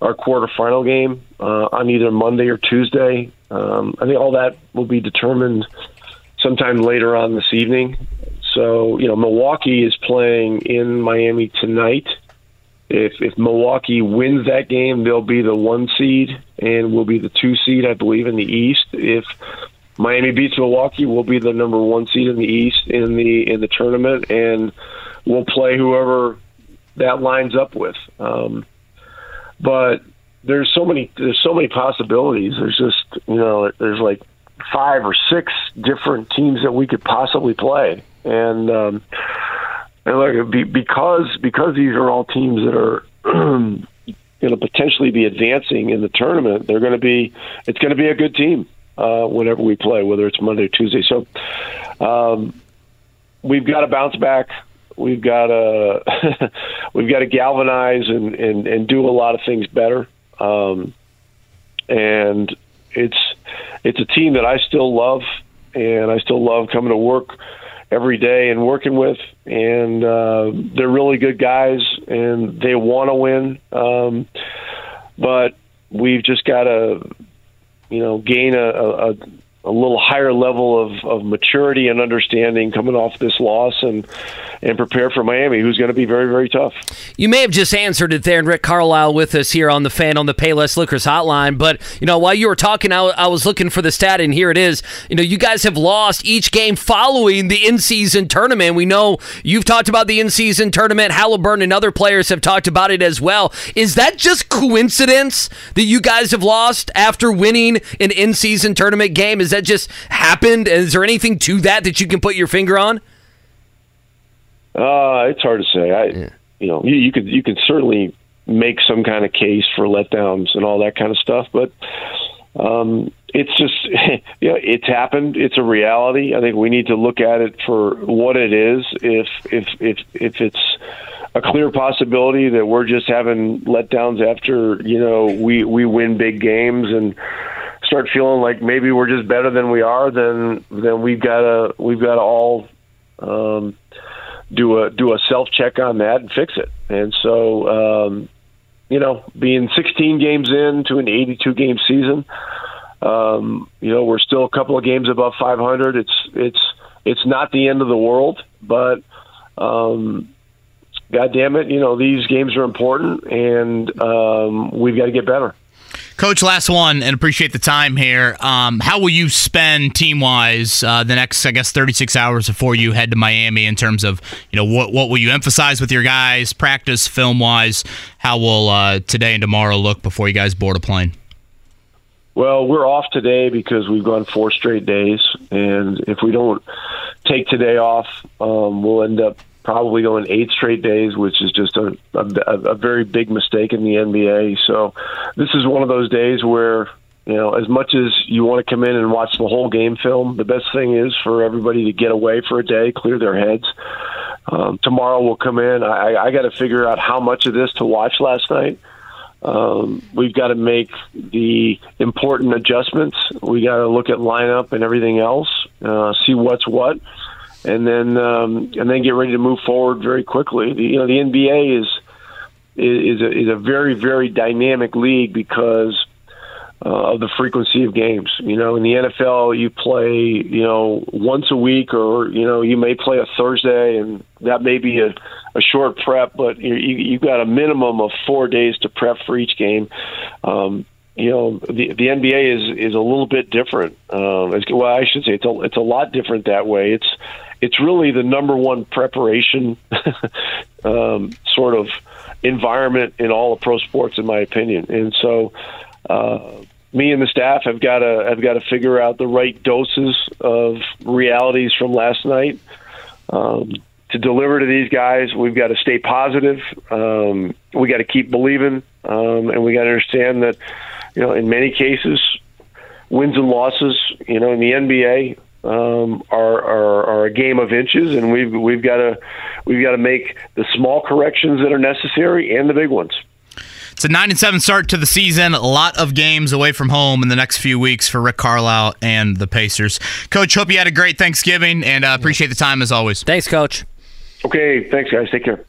our quarterfinal game uh, on either Monday or Tuesday. Um, I think all that will be determined sometime later on this evening. So, you know, Milwaukee is playing in Miami tonight, if if Milwaukee wins that game, they'll be the one seed and will be the two seed, I believe, in the East. If Miami beats Milwaukee, we'll be the number one seed in the East in the in the tournament, and we'll play whoever that lines up with. Um, but there's so many there's so many possibilities. There's just you know there's like five or six different teams that we could possibly play, and um, and look be, because because these are all teams that are. going to potentially be advancing in the tournament. They're going to be. It's going to be a good team uh, whenever we play, whether it's Monday or Tuesday. So um, we've got to bounce back. We've got to we've got to galvanize and, and, and do a lot of things better. Um, and it's it's a team that I still love, and I still love coming to work every day and working with. And uh, they're really good guys, and they want to win. Um, but we've just got to, you know, gain a, a, a little higher level of, of maturity and understanding coming off this loss and and prepare for Miami, who's going to be very, very tough. You may have just answered it there, and Rick Carlisle with us here on the fan on the Payless Liquors hotline. But you know, while you were talking, I, was looking for the stat, and here it is. You know, you guys have lost each game following the in-season tournament. We know you've talked about the in-season tournament. Haliburton and other players have talked about it as well. Is that just coincidence that you guys have lost after winning an in-season tournament game? Is that just happened? Is there anything to that that you can put your finger on? Uh, it's hard to say. I, yeah. you know, you, you could you could certainly make some kind of case for letdowns and all that kind of stuff, but um, it's just you know it's happened. It's a reality. I think we need to look at it for what it is. If if if if it's a clear possibility that we're just having letdowns after you know we we win big games and start feeling like maybe we're just better than we are, then then we've got to we've got to all um, do a do a self check on that and fix it. And so, um, you know, being 16 games into an 82 game season, um, you know, we're still a couple of games above 500. It's it's it's not the end of the world, but um, God damn it, you know, these games are important, and um, we've got to get better. Coach, last one, and appreciate the time here. Um, how will you spend team wise uh, the next, I guess, 36 hours before you head to Miami in terms of, you know, what, what will you emphasize with your guys, practice, film wise? How will uh, today and tomorrow look before you guys board a plane? Well, we're off today because we've gone four straight days, and if we don't take today off, um, we'll end up probably going eight straight days, which is just a, a, a very big mistake in the NBA. So this is one of those days where you know, as much as you want to come in and watch the whole game film, the best thing is for everybody to get away for a day, clear their heads. Um, tomorrow we'll come in. I, I got to figure out how much of this to watch last night. Um, we've got to make the important adjustments. We got to look at lineup and everything else, uh, see what's what and then um, and then get ready to move forward very quickly. The, you know, the NBA is is a, is a very very dynamic league because uh, of the frequency of games. You know, in the NFL, you play you know once a week, or you know you may play a Thursday, and that may be a, a short prep, but you, you, you've got a minimum of four days to prep for each game. Um, you know the the NBA is is a little bit different. Um, well, I should say it's a it's a lot different that way. It's it's really the number one preparation um, sort of environment in all of pro sports, in my opinion. And so, uh, me and the staff have got to have got to figure out the right doses of realities from last night um, to deliver to these guys. We've got to stay positive. Um, we got to keep believing, um, and we got to understand that you know in many cases, wins and losses. You know, in the NBA, um, are, are, are a game of inches, and we've we've got to we've got to make the small corrections that are necessary and the big ones. It's a nine and seven start to the season. A lot of games away from home in the next few weeks for Rick Carlisle and the Pacers. Coach, hope you had a great Thanksgiving and uh, appreciate the time as always. Thanks, Coach. Okay, thanks, guys. Take care.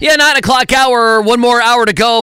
Yeah, nine o'clock hour. One more hour to go.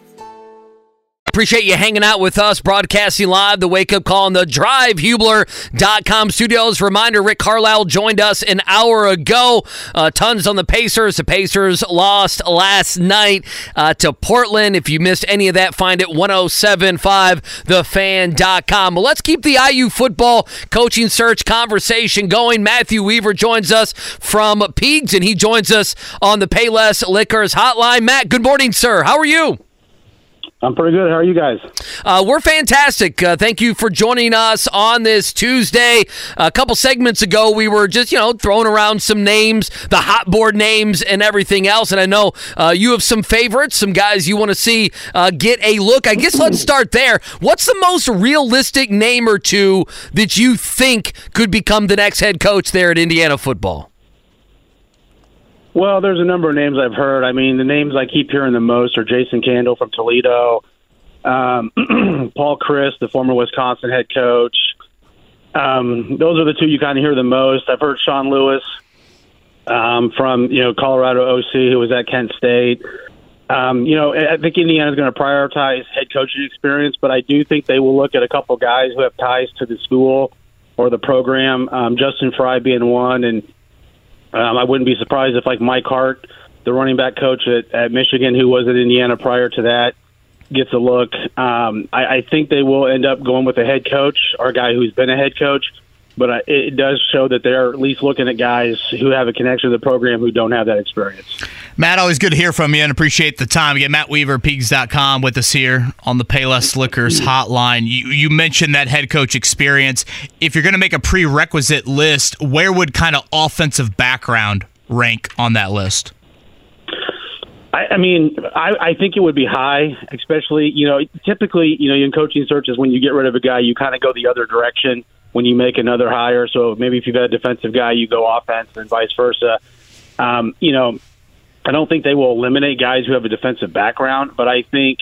Appreciate you hanging out with us, broadcasting live the wake up call in the drivehubler.com studios. Reminder Rick Carlisle joined us an hour ago. Uh, tons on the Pacers. The Pacers lost last night uh, to Portland. If you missed any of that, find it 1075thefan.com. Well, let's keep the IU football coaching search conversation going. Matthew Weaver joins us from Peegs, and he joins us on the Payless Liquors hotline. Matt, good morning, sir. How are you? I'm pretty good. How are you guys? Uh, we're fantastic. Uh, thank you for joining us on this Tuesday. A couple segments ago, we were just, you know, throwing around some names, the hot board names, and everything else. And I know uh, you have some favorites, some guys you want to see uh, get a look. I guess let's start there. What's the most realistic name or two that you think could become the next head coach there at Indiana football? Well, there's a number of names I've heard. I mean, the names I keep hearing the most are Jason Candle from Toledo, um, Paul Chryst, the former Wisconsin head coach. Um, those are the two you kind of hear the most. I've heard Sean Lewis um, from you know Colorado OC, who was at Kent State. Um, you know, I think Indiana's going to prioritize head coaching experience, but I do think they will look at a couple guys who have ties to the school or the program. Um, Justin Frye being one, and um, I wouldn't be surprised if like Mike Hart, the running back coach at, at Michigan, who was at Indiana prior to that, gets a look. Um, I, I think they will end up going with a head coach or a guy who's been a head coach. But uh, it does show that they're at least looking at guys who have a connection to the program who don't have that experience. Matt, always good to hear from you and appreciate the time. Again, Matt Weaver, Peegs.com with us here on the Payless Liquors hotline. You, you mentioned that head coach experience. If you're going to make a prerequisite list, where would kind of offensive background rank on that list? I, I mean, I, I think it would be high, especially, you know, typically, you know, in coaching searches, when you get rid of a guy, you kind of go the other direction when you make another hire. So maybe if you've got a defensive guy, you go offense and vice versa. Um, you know, I don't think they will eliminate guys who have a defensive background, but I think,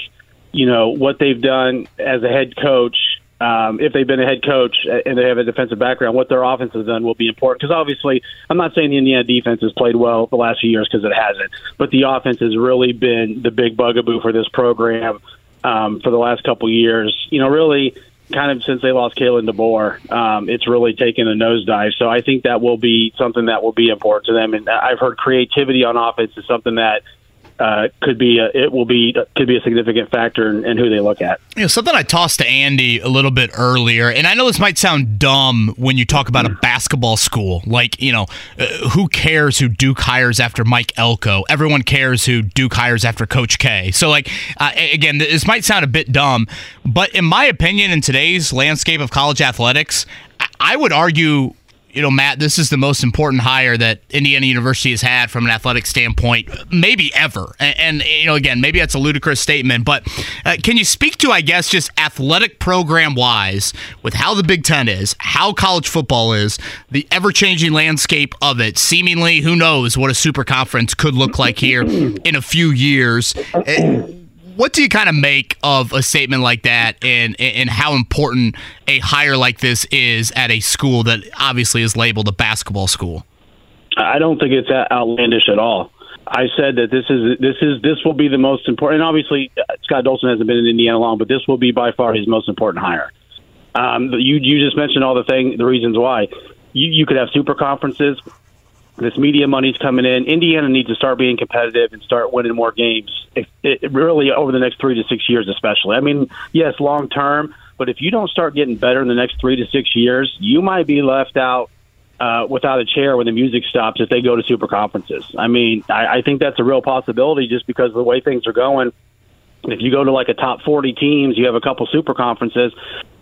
you know, what they've done as a head coach, um, if they've been a head coach and they have a defensive background, what their offense has done will be important. Because obviously, I'm not saying the Indiana defense has played well the last few years because it hasn't, but the offense has really been the big bugaboo for this program um, for the last couple years. You know, really kind of since they lost Kalen DeBoer, um, it's really taken a nosedive. So I think that will be something that will be important to them. And I've heard creativity on offense is something that uh, could be a, it will be could be a significant factor in, in, who they look at. You know, something I tossed to Andy a little bit earlier, and I know this might sound dumb when you talk about a basketball school. Like, you know, uh, who cares who Duke hires after Mike Elko? Everyone cares who Duke hires after Coach K. So, like, uh, again, this might sound a bit dumb, but in my opinion, in today's landscape of college athletics, I would argue you know, Matt, this is the most important hire that Indiana University has had from an athletic standpoint, maybe ever. And, and you know, again, maybe that's a ludicrous statement, but uh, can you speak to, I guess, just athletic program wise, with how the Big Ten is, how college football is, the ever changing landscape of it? Seemingly, who knows what a super conference could look like here in a few years. Uh, what do you kind of make of a statement like that and and how important a hire like this is at a school that obviously is labeled a basketball school? I don't think it's outlandish at all. I said that this is this is this will be the most important. And obviously, Scott Dolson hasn't been in Indiana long, but this will be by far his most important hire. Um, you you just mentioned all the thing, the reasons why. You, you could have super conferences this media money's coming in. Indiana needs to start being competitive and start winning more games. If, it, really over the next three to six years, especially. I mean, yes, long term, but if you don't start getting better in the next three to six years, you might be left out uh, without a chair when the music stops if they go to super conferences. I mean, I, I think that's a real possibility just because of the way things are going. If you go to like a top 40 teams, you have a couple super conferences,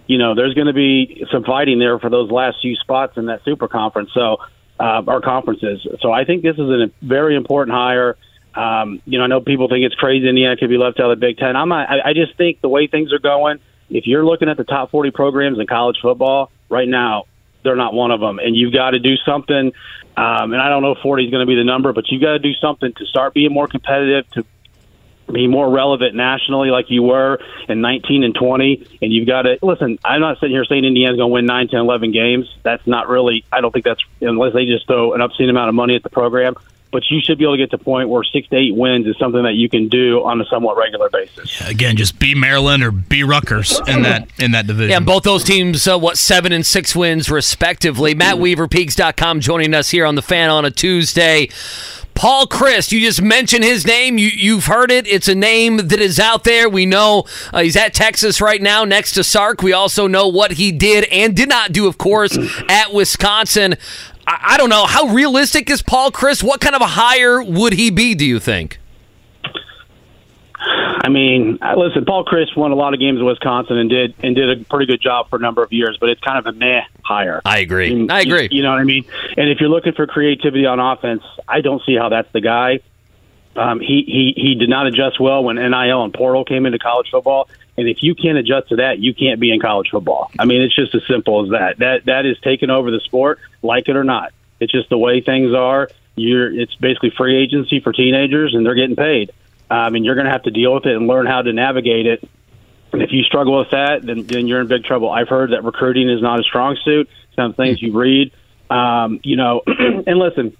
you know, there's going to be some fighting there for those last few spots in that super conference. So, uh, our conferences. So I think this is a very important hire. Um, you know, I know people think it's crazy Indiana could be left out of the Big Ten. I'm not, I, I just think the way things are going, if you're looking at the top 40 programs in college football right now, they're not one of them. And you've got to do something. Um, and I don't know if 40 is going to be the number, but you've got to do something to start being more competitive, to be more relevant nationally like you were in 19 and 20 and you've got to listen i'm not sitting here saying indiana's going to win 9 10 11 games. That's not really i don't think that's unless they just throw an obscene amount of money at the program but you should be able to get to a point where six to eight wins is something that you can do on a somewhat regular basis. Yeah, again, just be Maryland or be Rutgers in that in that division. Yeah, both those teams, uh, what seven and six wins respectively. Matt Weaver, Peegs.com, joining us here on the Fan on a Tuesday. Paul Chryst, you just mentioned his name. You, you've heard it. It's a name that is out there. We know uh, he's at Texas right now next to Sark. We also know what he did and did not do, of course, at Wisconsin. I, I don't know. How realistic is Paul Chryst? What kind of a hire would he be, do you think? I mean, uh, listen, Paul Chryst won a lot of games in Wisconsin and did and did a pretty good job for a number of years, but it's kind of a meh hire. I agree. I, mean, I agree. You, you know what I mean? And if you're looking for creativity on offense, I don't see how that's the guy. Um, he he he did not adjust well when NIL and portal came into college football. And if you can't adjust to that, you can't be in college football. I mean, it's just as simple as that. That that is taking over the sport, like it or not. It's just the way things are. You're it's basically free agency for teenagers, and they're getting paid. Um, and you're going to have to deal with it and learn how to navigate it. And if you struggle with that, then, then you're in big trouble. I've heard that recruiting is not a strong suit. Some things you read, um, you know, and listen,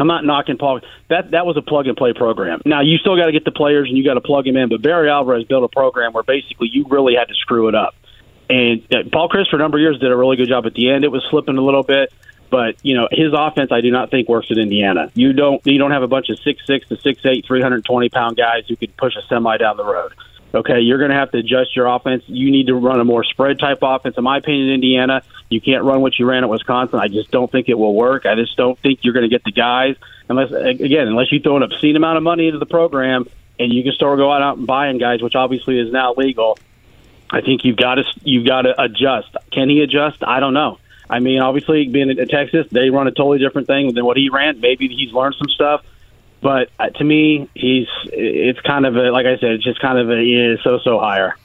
I'm not knocking Paul. That that was a plug and play program. Now you still got to get the players and you got to plug them in. But Barry Alvarez built a program where basically you really had to screw it up. And uh, Paul Chryst for a number of years did a really good job. At the end, it was slipping a little bit. But you know his offense, I do not think works at Indiana. You don't you don't have a bunch of six six to six eight, three hundred twenty pound guys who can push a semi down the road. Okay, you're going to have to adjust your offense. You need to run a more spread type offense. In my opinion, Indiana, you can't run what you ran at Wisconsin. I just don't think it will work. I just don't think you're going to get the guys unless again unless you throw an obscene amount of money into the program and you can start going out and buying guys, which obviously is now legal. I think you've got to you've got to adjust. Can he adjust? I don't know. I mean, obviously, being in Texas, they run a totally different thing than what he ran. Maybe he's learned some stuff, but uh, to me, he's it's kind of a like I said, it's just kind of a so-so hire.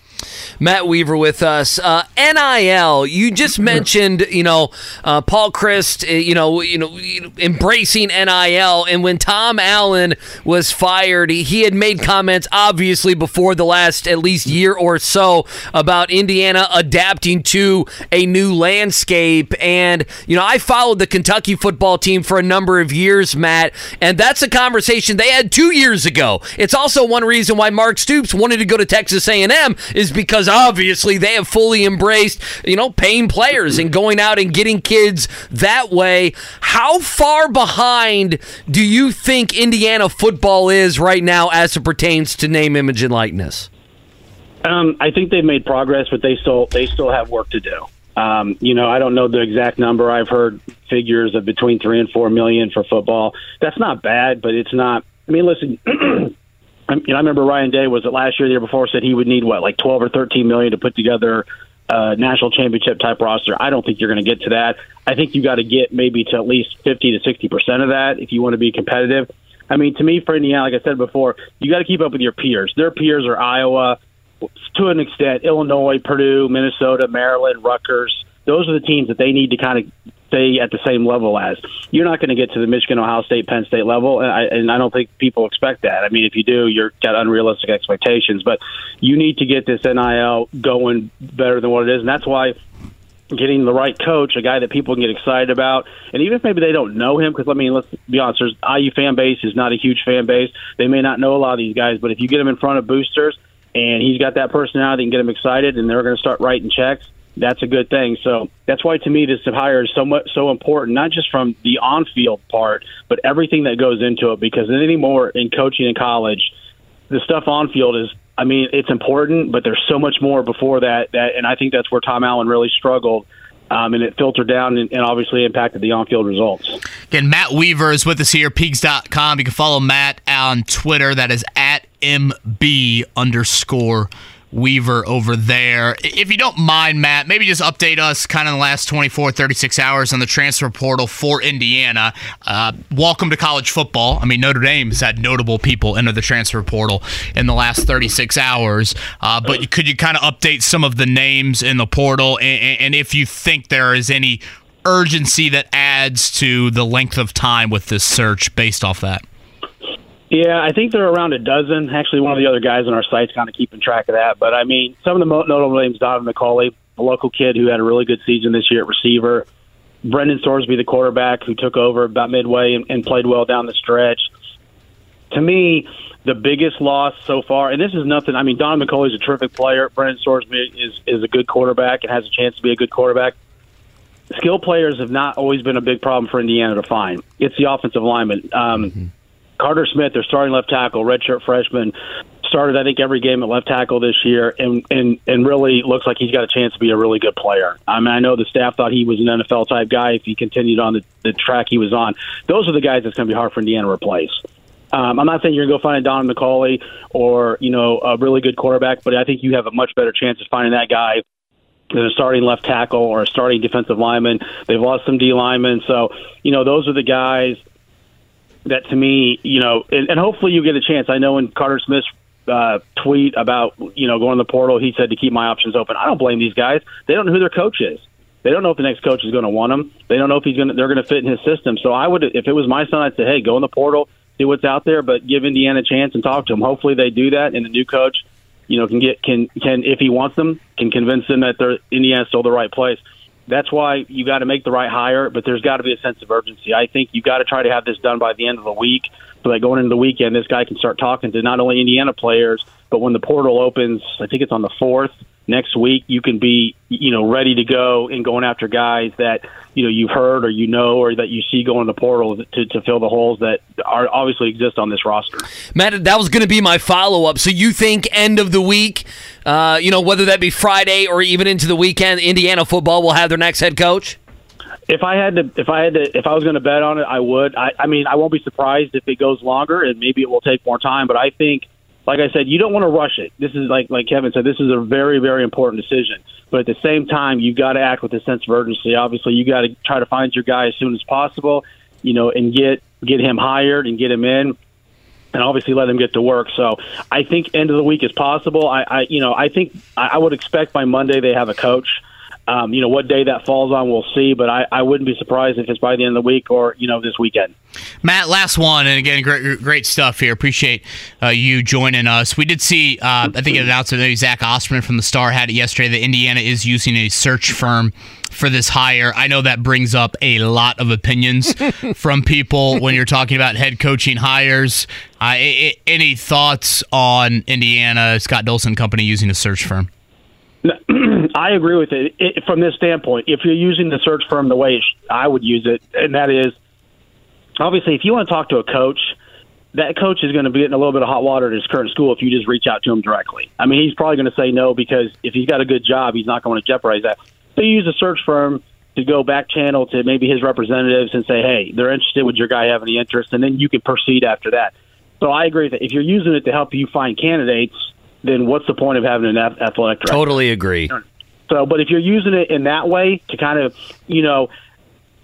Matt Weaver with us. Uh, NIL, you just mentioned, you know, uh, Paul Chryst, uh, you know, you know, embracing NIL, and when Tom Allen was fired, he, he had made comments, obviously, before the last at least year or so about Indiana adapting to a new landscape. And you know, I followed the Kentucky football team for a number of years, Matt, and that's a conversation they had two years ago. It's also one reason why Mark Stoops wanted to go to Texas A&M is because obviously they have fully embraced, you know, paying players and going out and getting kids that way. How far behind do you think Indiana football is right now as it pertains to name, image, and likeness? Um, I think they've made progress, but they still they still have work to do. Um, you know, I don't know the exact number. I've heard figures of between three and four million for football. That's not bad, but it's not. I mean, listen. you know, I remember Ryan Day was it last year, the year before, said he would need what, like twelve or thirteen million to put together a national championship type roster. I don't think you're going to get to that. I think you got to get maybe to at least fifty to sixty percent of that if you want to be competitive. I mean, to me, for Indiana, like I said before, you got to keep up with your peers. Their peers are Iowa, to an extent, Illinois, Purdue, Minnesota, Maryland, Rutgers. Those are the teams that they need to kind of stay at the same level as. You're not going to get to the Michigan, Ohio State, Penn State level, and I, and I don't think people expect that. I mean, if you do, you're got unrealistic expectations. But you need to get this NIL going better than what it is, and that's why getting the right coach, a guy that people can get excited about, and even if maybe they don't know him, because I mean, let's be honest, there's IU fan base is not a huge fan base. They may not know a lot of these guys, but if you get them in front of boosters and he's got that personality and get them excited, and they're going to start writing checks that's a good thing. So that's why to me this hire is so much so important, not just from the on field part, but everything that goes into it. Because anymore in coaching in college, the stuff on field is I mean, it's important, but there's so much more before that. That, and I think that's where Tom Allen really struggled. Um, and it filtered down and, and obviously impacted the on-field results. Again, Matt Weaver is with us here, Peegs.com. You can follow Matt on Twitter. That is at MB underscore Weaver over there. If you don't mind, Matt, maybe just update us kind of the last 24, 36 hours on the transfer portal for Indiana. Uh, welcome to college football. I mean, Notre Dame has had notable people enter the transfer portal in the last 36 hours. Uh, but could you kind of update some of the names in the portal and, and if you think there is any urgency that adds to the length of time with this search based off that? Yeah, I think they're around a dozen. Actually, one of the other guys on our site's kind of keeping track of that. But I mean, some of the notable names: Donaven McCulley, a local kid who had a really good season this year at receiver. Brendan Sorsby, the quarterback, who took over about midway and, and played well down the stretch. To me, the biggest loss so far, and this is nothing. I mean, Don McCulley is a terrific player. Brendan Sorsby is is a good quarterback and has a chance to be a good quarterback. Skill players have not always been a big problem for Indiana to find. It's the offensive lineman. Um, mm-hmm. Carter Smith, their starting left tackle, redshirt freshman, started I think every game at left tackle this year, and and and really looks like he's got a chance to be a really good player. I mean, I know the staff thought he was an NFL type guy if he continued on the, the track he was on. Those are the guys that's going to be hard for Indiana to replace. Um, I'm not saying you're going to go find a Don McCulley or you know a really good quarterback, but I think you have a much better chance of finding that guy than a starting left tackle or a starting defensive lineman. They've lost some D linemen, so you know those are the guys that to me, you know, and, and hopefully you get a chance. I know in Carter Smith's uh, tweet about you know going to the portal, he said to keep my options open. I don't blame these guys. They don't know who their coach is. They don't know if the next coach is going to want them. They don't know if he's going to, they're going to fit in his system. So I would, if it was my son, I'd say, hey, go in the portal, see what's out there, but give Indiana a chance and talk to him. Hopefully they do that, and the new coach, you know, can get can can if he wants them, can convince them that they're Indiana's still the right place that's why you got to make the right hire, but there's got to be a sense of urgency. I think you got to try to have this done by the end of the week so that going into the weekend, this guy can start talking to not only Indiana players, but when the portal opens, I think it's on the 4th, next week you can be you know ready to go and going after guys that you know you've heard or you know or that you see going to the portal to, to fill the holes that are obviously exist on this roster. Matt, that was going to be my follow up. So you think end of the week, uh, you know whether that be Friday or even into the weekend, Indiana football will have their next head coach. If I had to, if I had to, if I was going to bet on it, I would. I, I mean, I won't be surprised if it goes longer, and maybe it will take more time. But I think like I said, you don't want to rush it. This is like like Kevin said, this is a very very important decision. But at the same time, you've got to act with a sense of urgency. Obviously, you got to try to find your guy as soon as possible, you know, and get get him hired and get him in, and obviously let him get to work. So I think end of the week is possible. I, I you know I think I would expect by Monday they have a coach. Um, you know what day that falls on, we'll see. But I, I wouldn't be surprised if it's by the end of the week or you know this weekend. Matt, last one, and again, great, great stuff here. Appreciate uh, you joining us. We did see, uh, I think, an announcement. Maybe Zach Osterman from the Star had it yesterday that Indiana is using a search firm for this hire. I know that brings up a lot of opinions from people when you're talking about head coaching hires. Uh, any thoughts on Indiana Scott Dolson Company using a search firm? I agree with it. it. from this standpoint. If you're using the search firm the way I would use it, and that is obviously if you want to talk to a coach, that coach is going to be getting a little bit of hot water at his current school if you just reach out to him directly. I mean, he's probably going to say no because if he's got a good job, he's not going to jeopardize that. So you use a search firm to go back channel to maybe his representatives and say, hey, they're interested. Would your guy have any interest? And then you can proceed after that. So I agree that if you're using it to help you find candidates, then what's the point of having an athletic director? Totally agree. So, but if you're using it in that way to kind of, you know,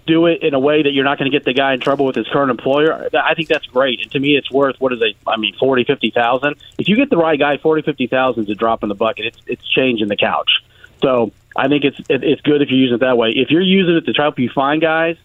do it in a way that you're not going to get the guy in trouble with his current employer, I think that's great. And to me, it's worth what is it? I mean, forty, fifty thousand. If you get the right guy, forty, fifty thousand is a drop in the bucket. It's it's changing the couch. So I think it's it's good if you use it that way. If you're using it to try to help you find guys,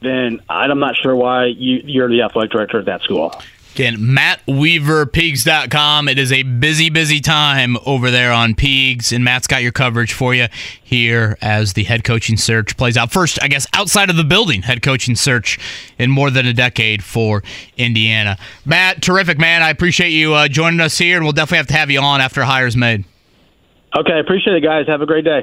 then I'm not sure why you, you're the athletic director at that school. Again, MattWeaverPeegs.com. It is a busy, busy time over there on Peegs, and Matt's got your coverage for you here as the head coaching search plays out. First, I guess, outside of the building, head coaching search in more than a decade for Indiana. Matt, terrific, man. I appreciate you uh, joining us here, and we'll definitely have to have you on after a hire's made. Okay, appreciate it, guys. Have a great day.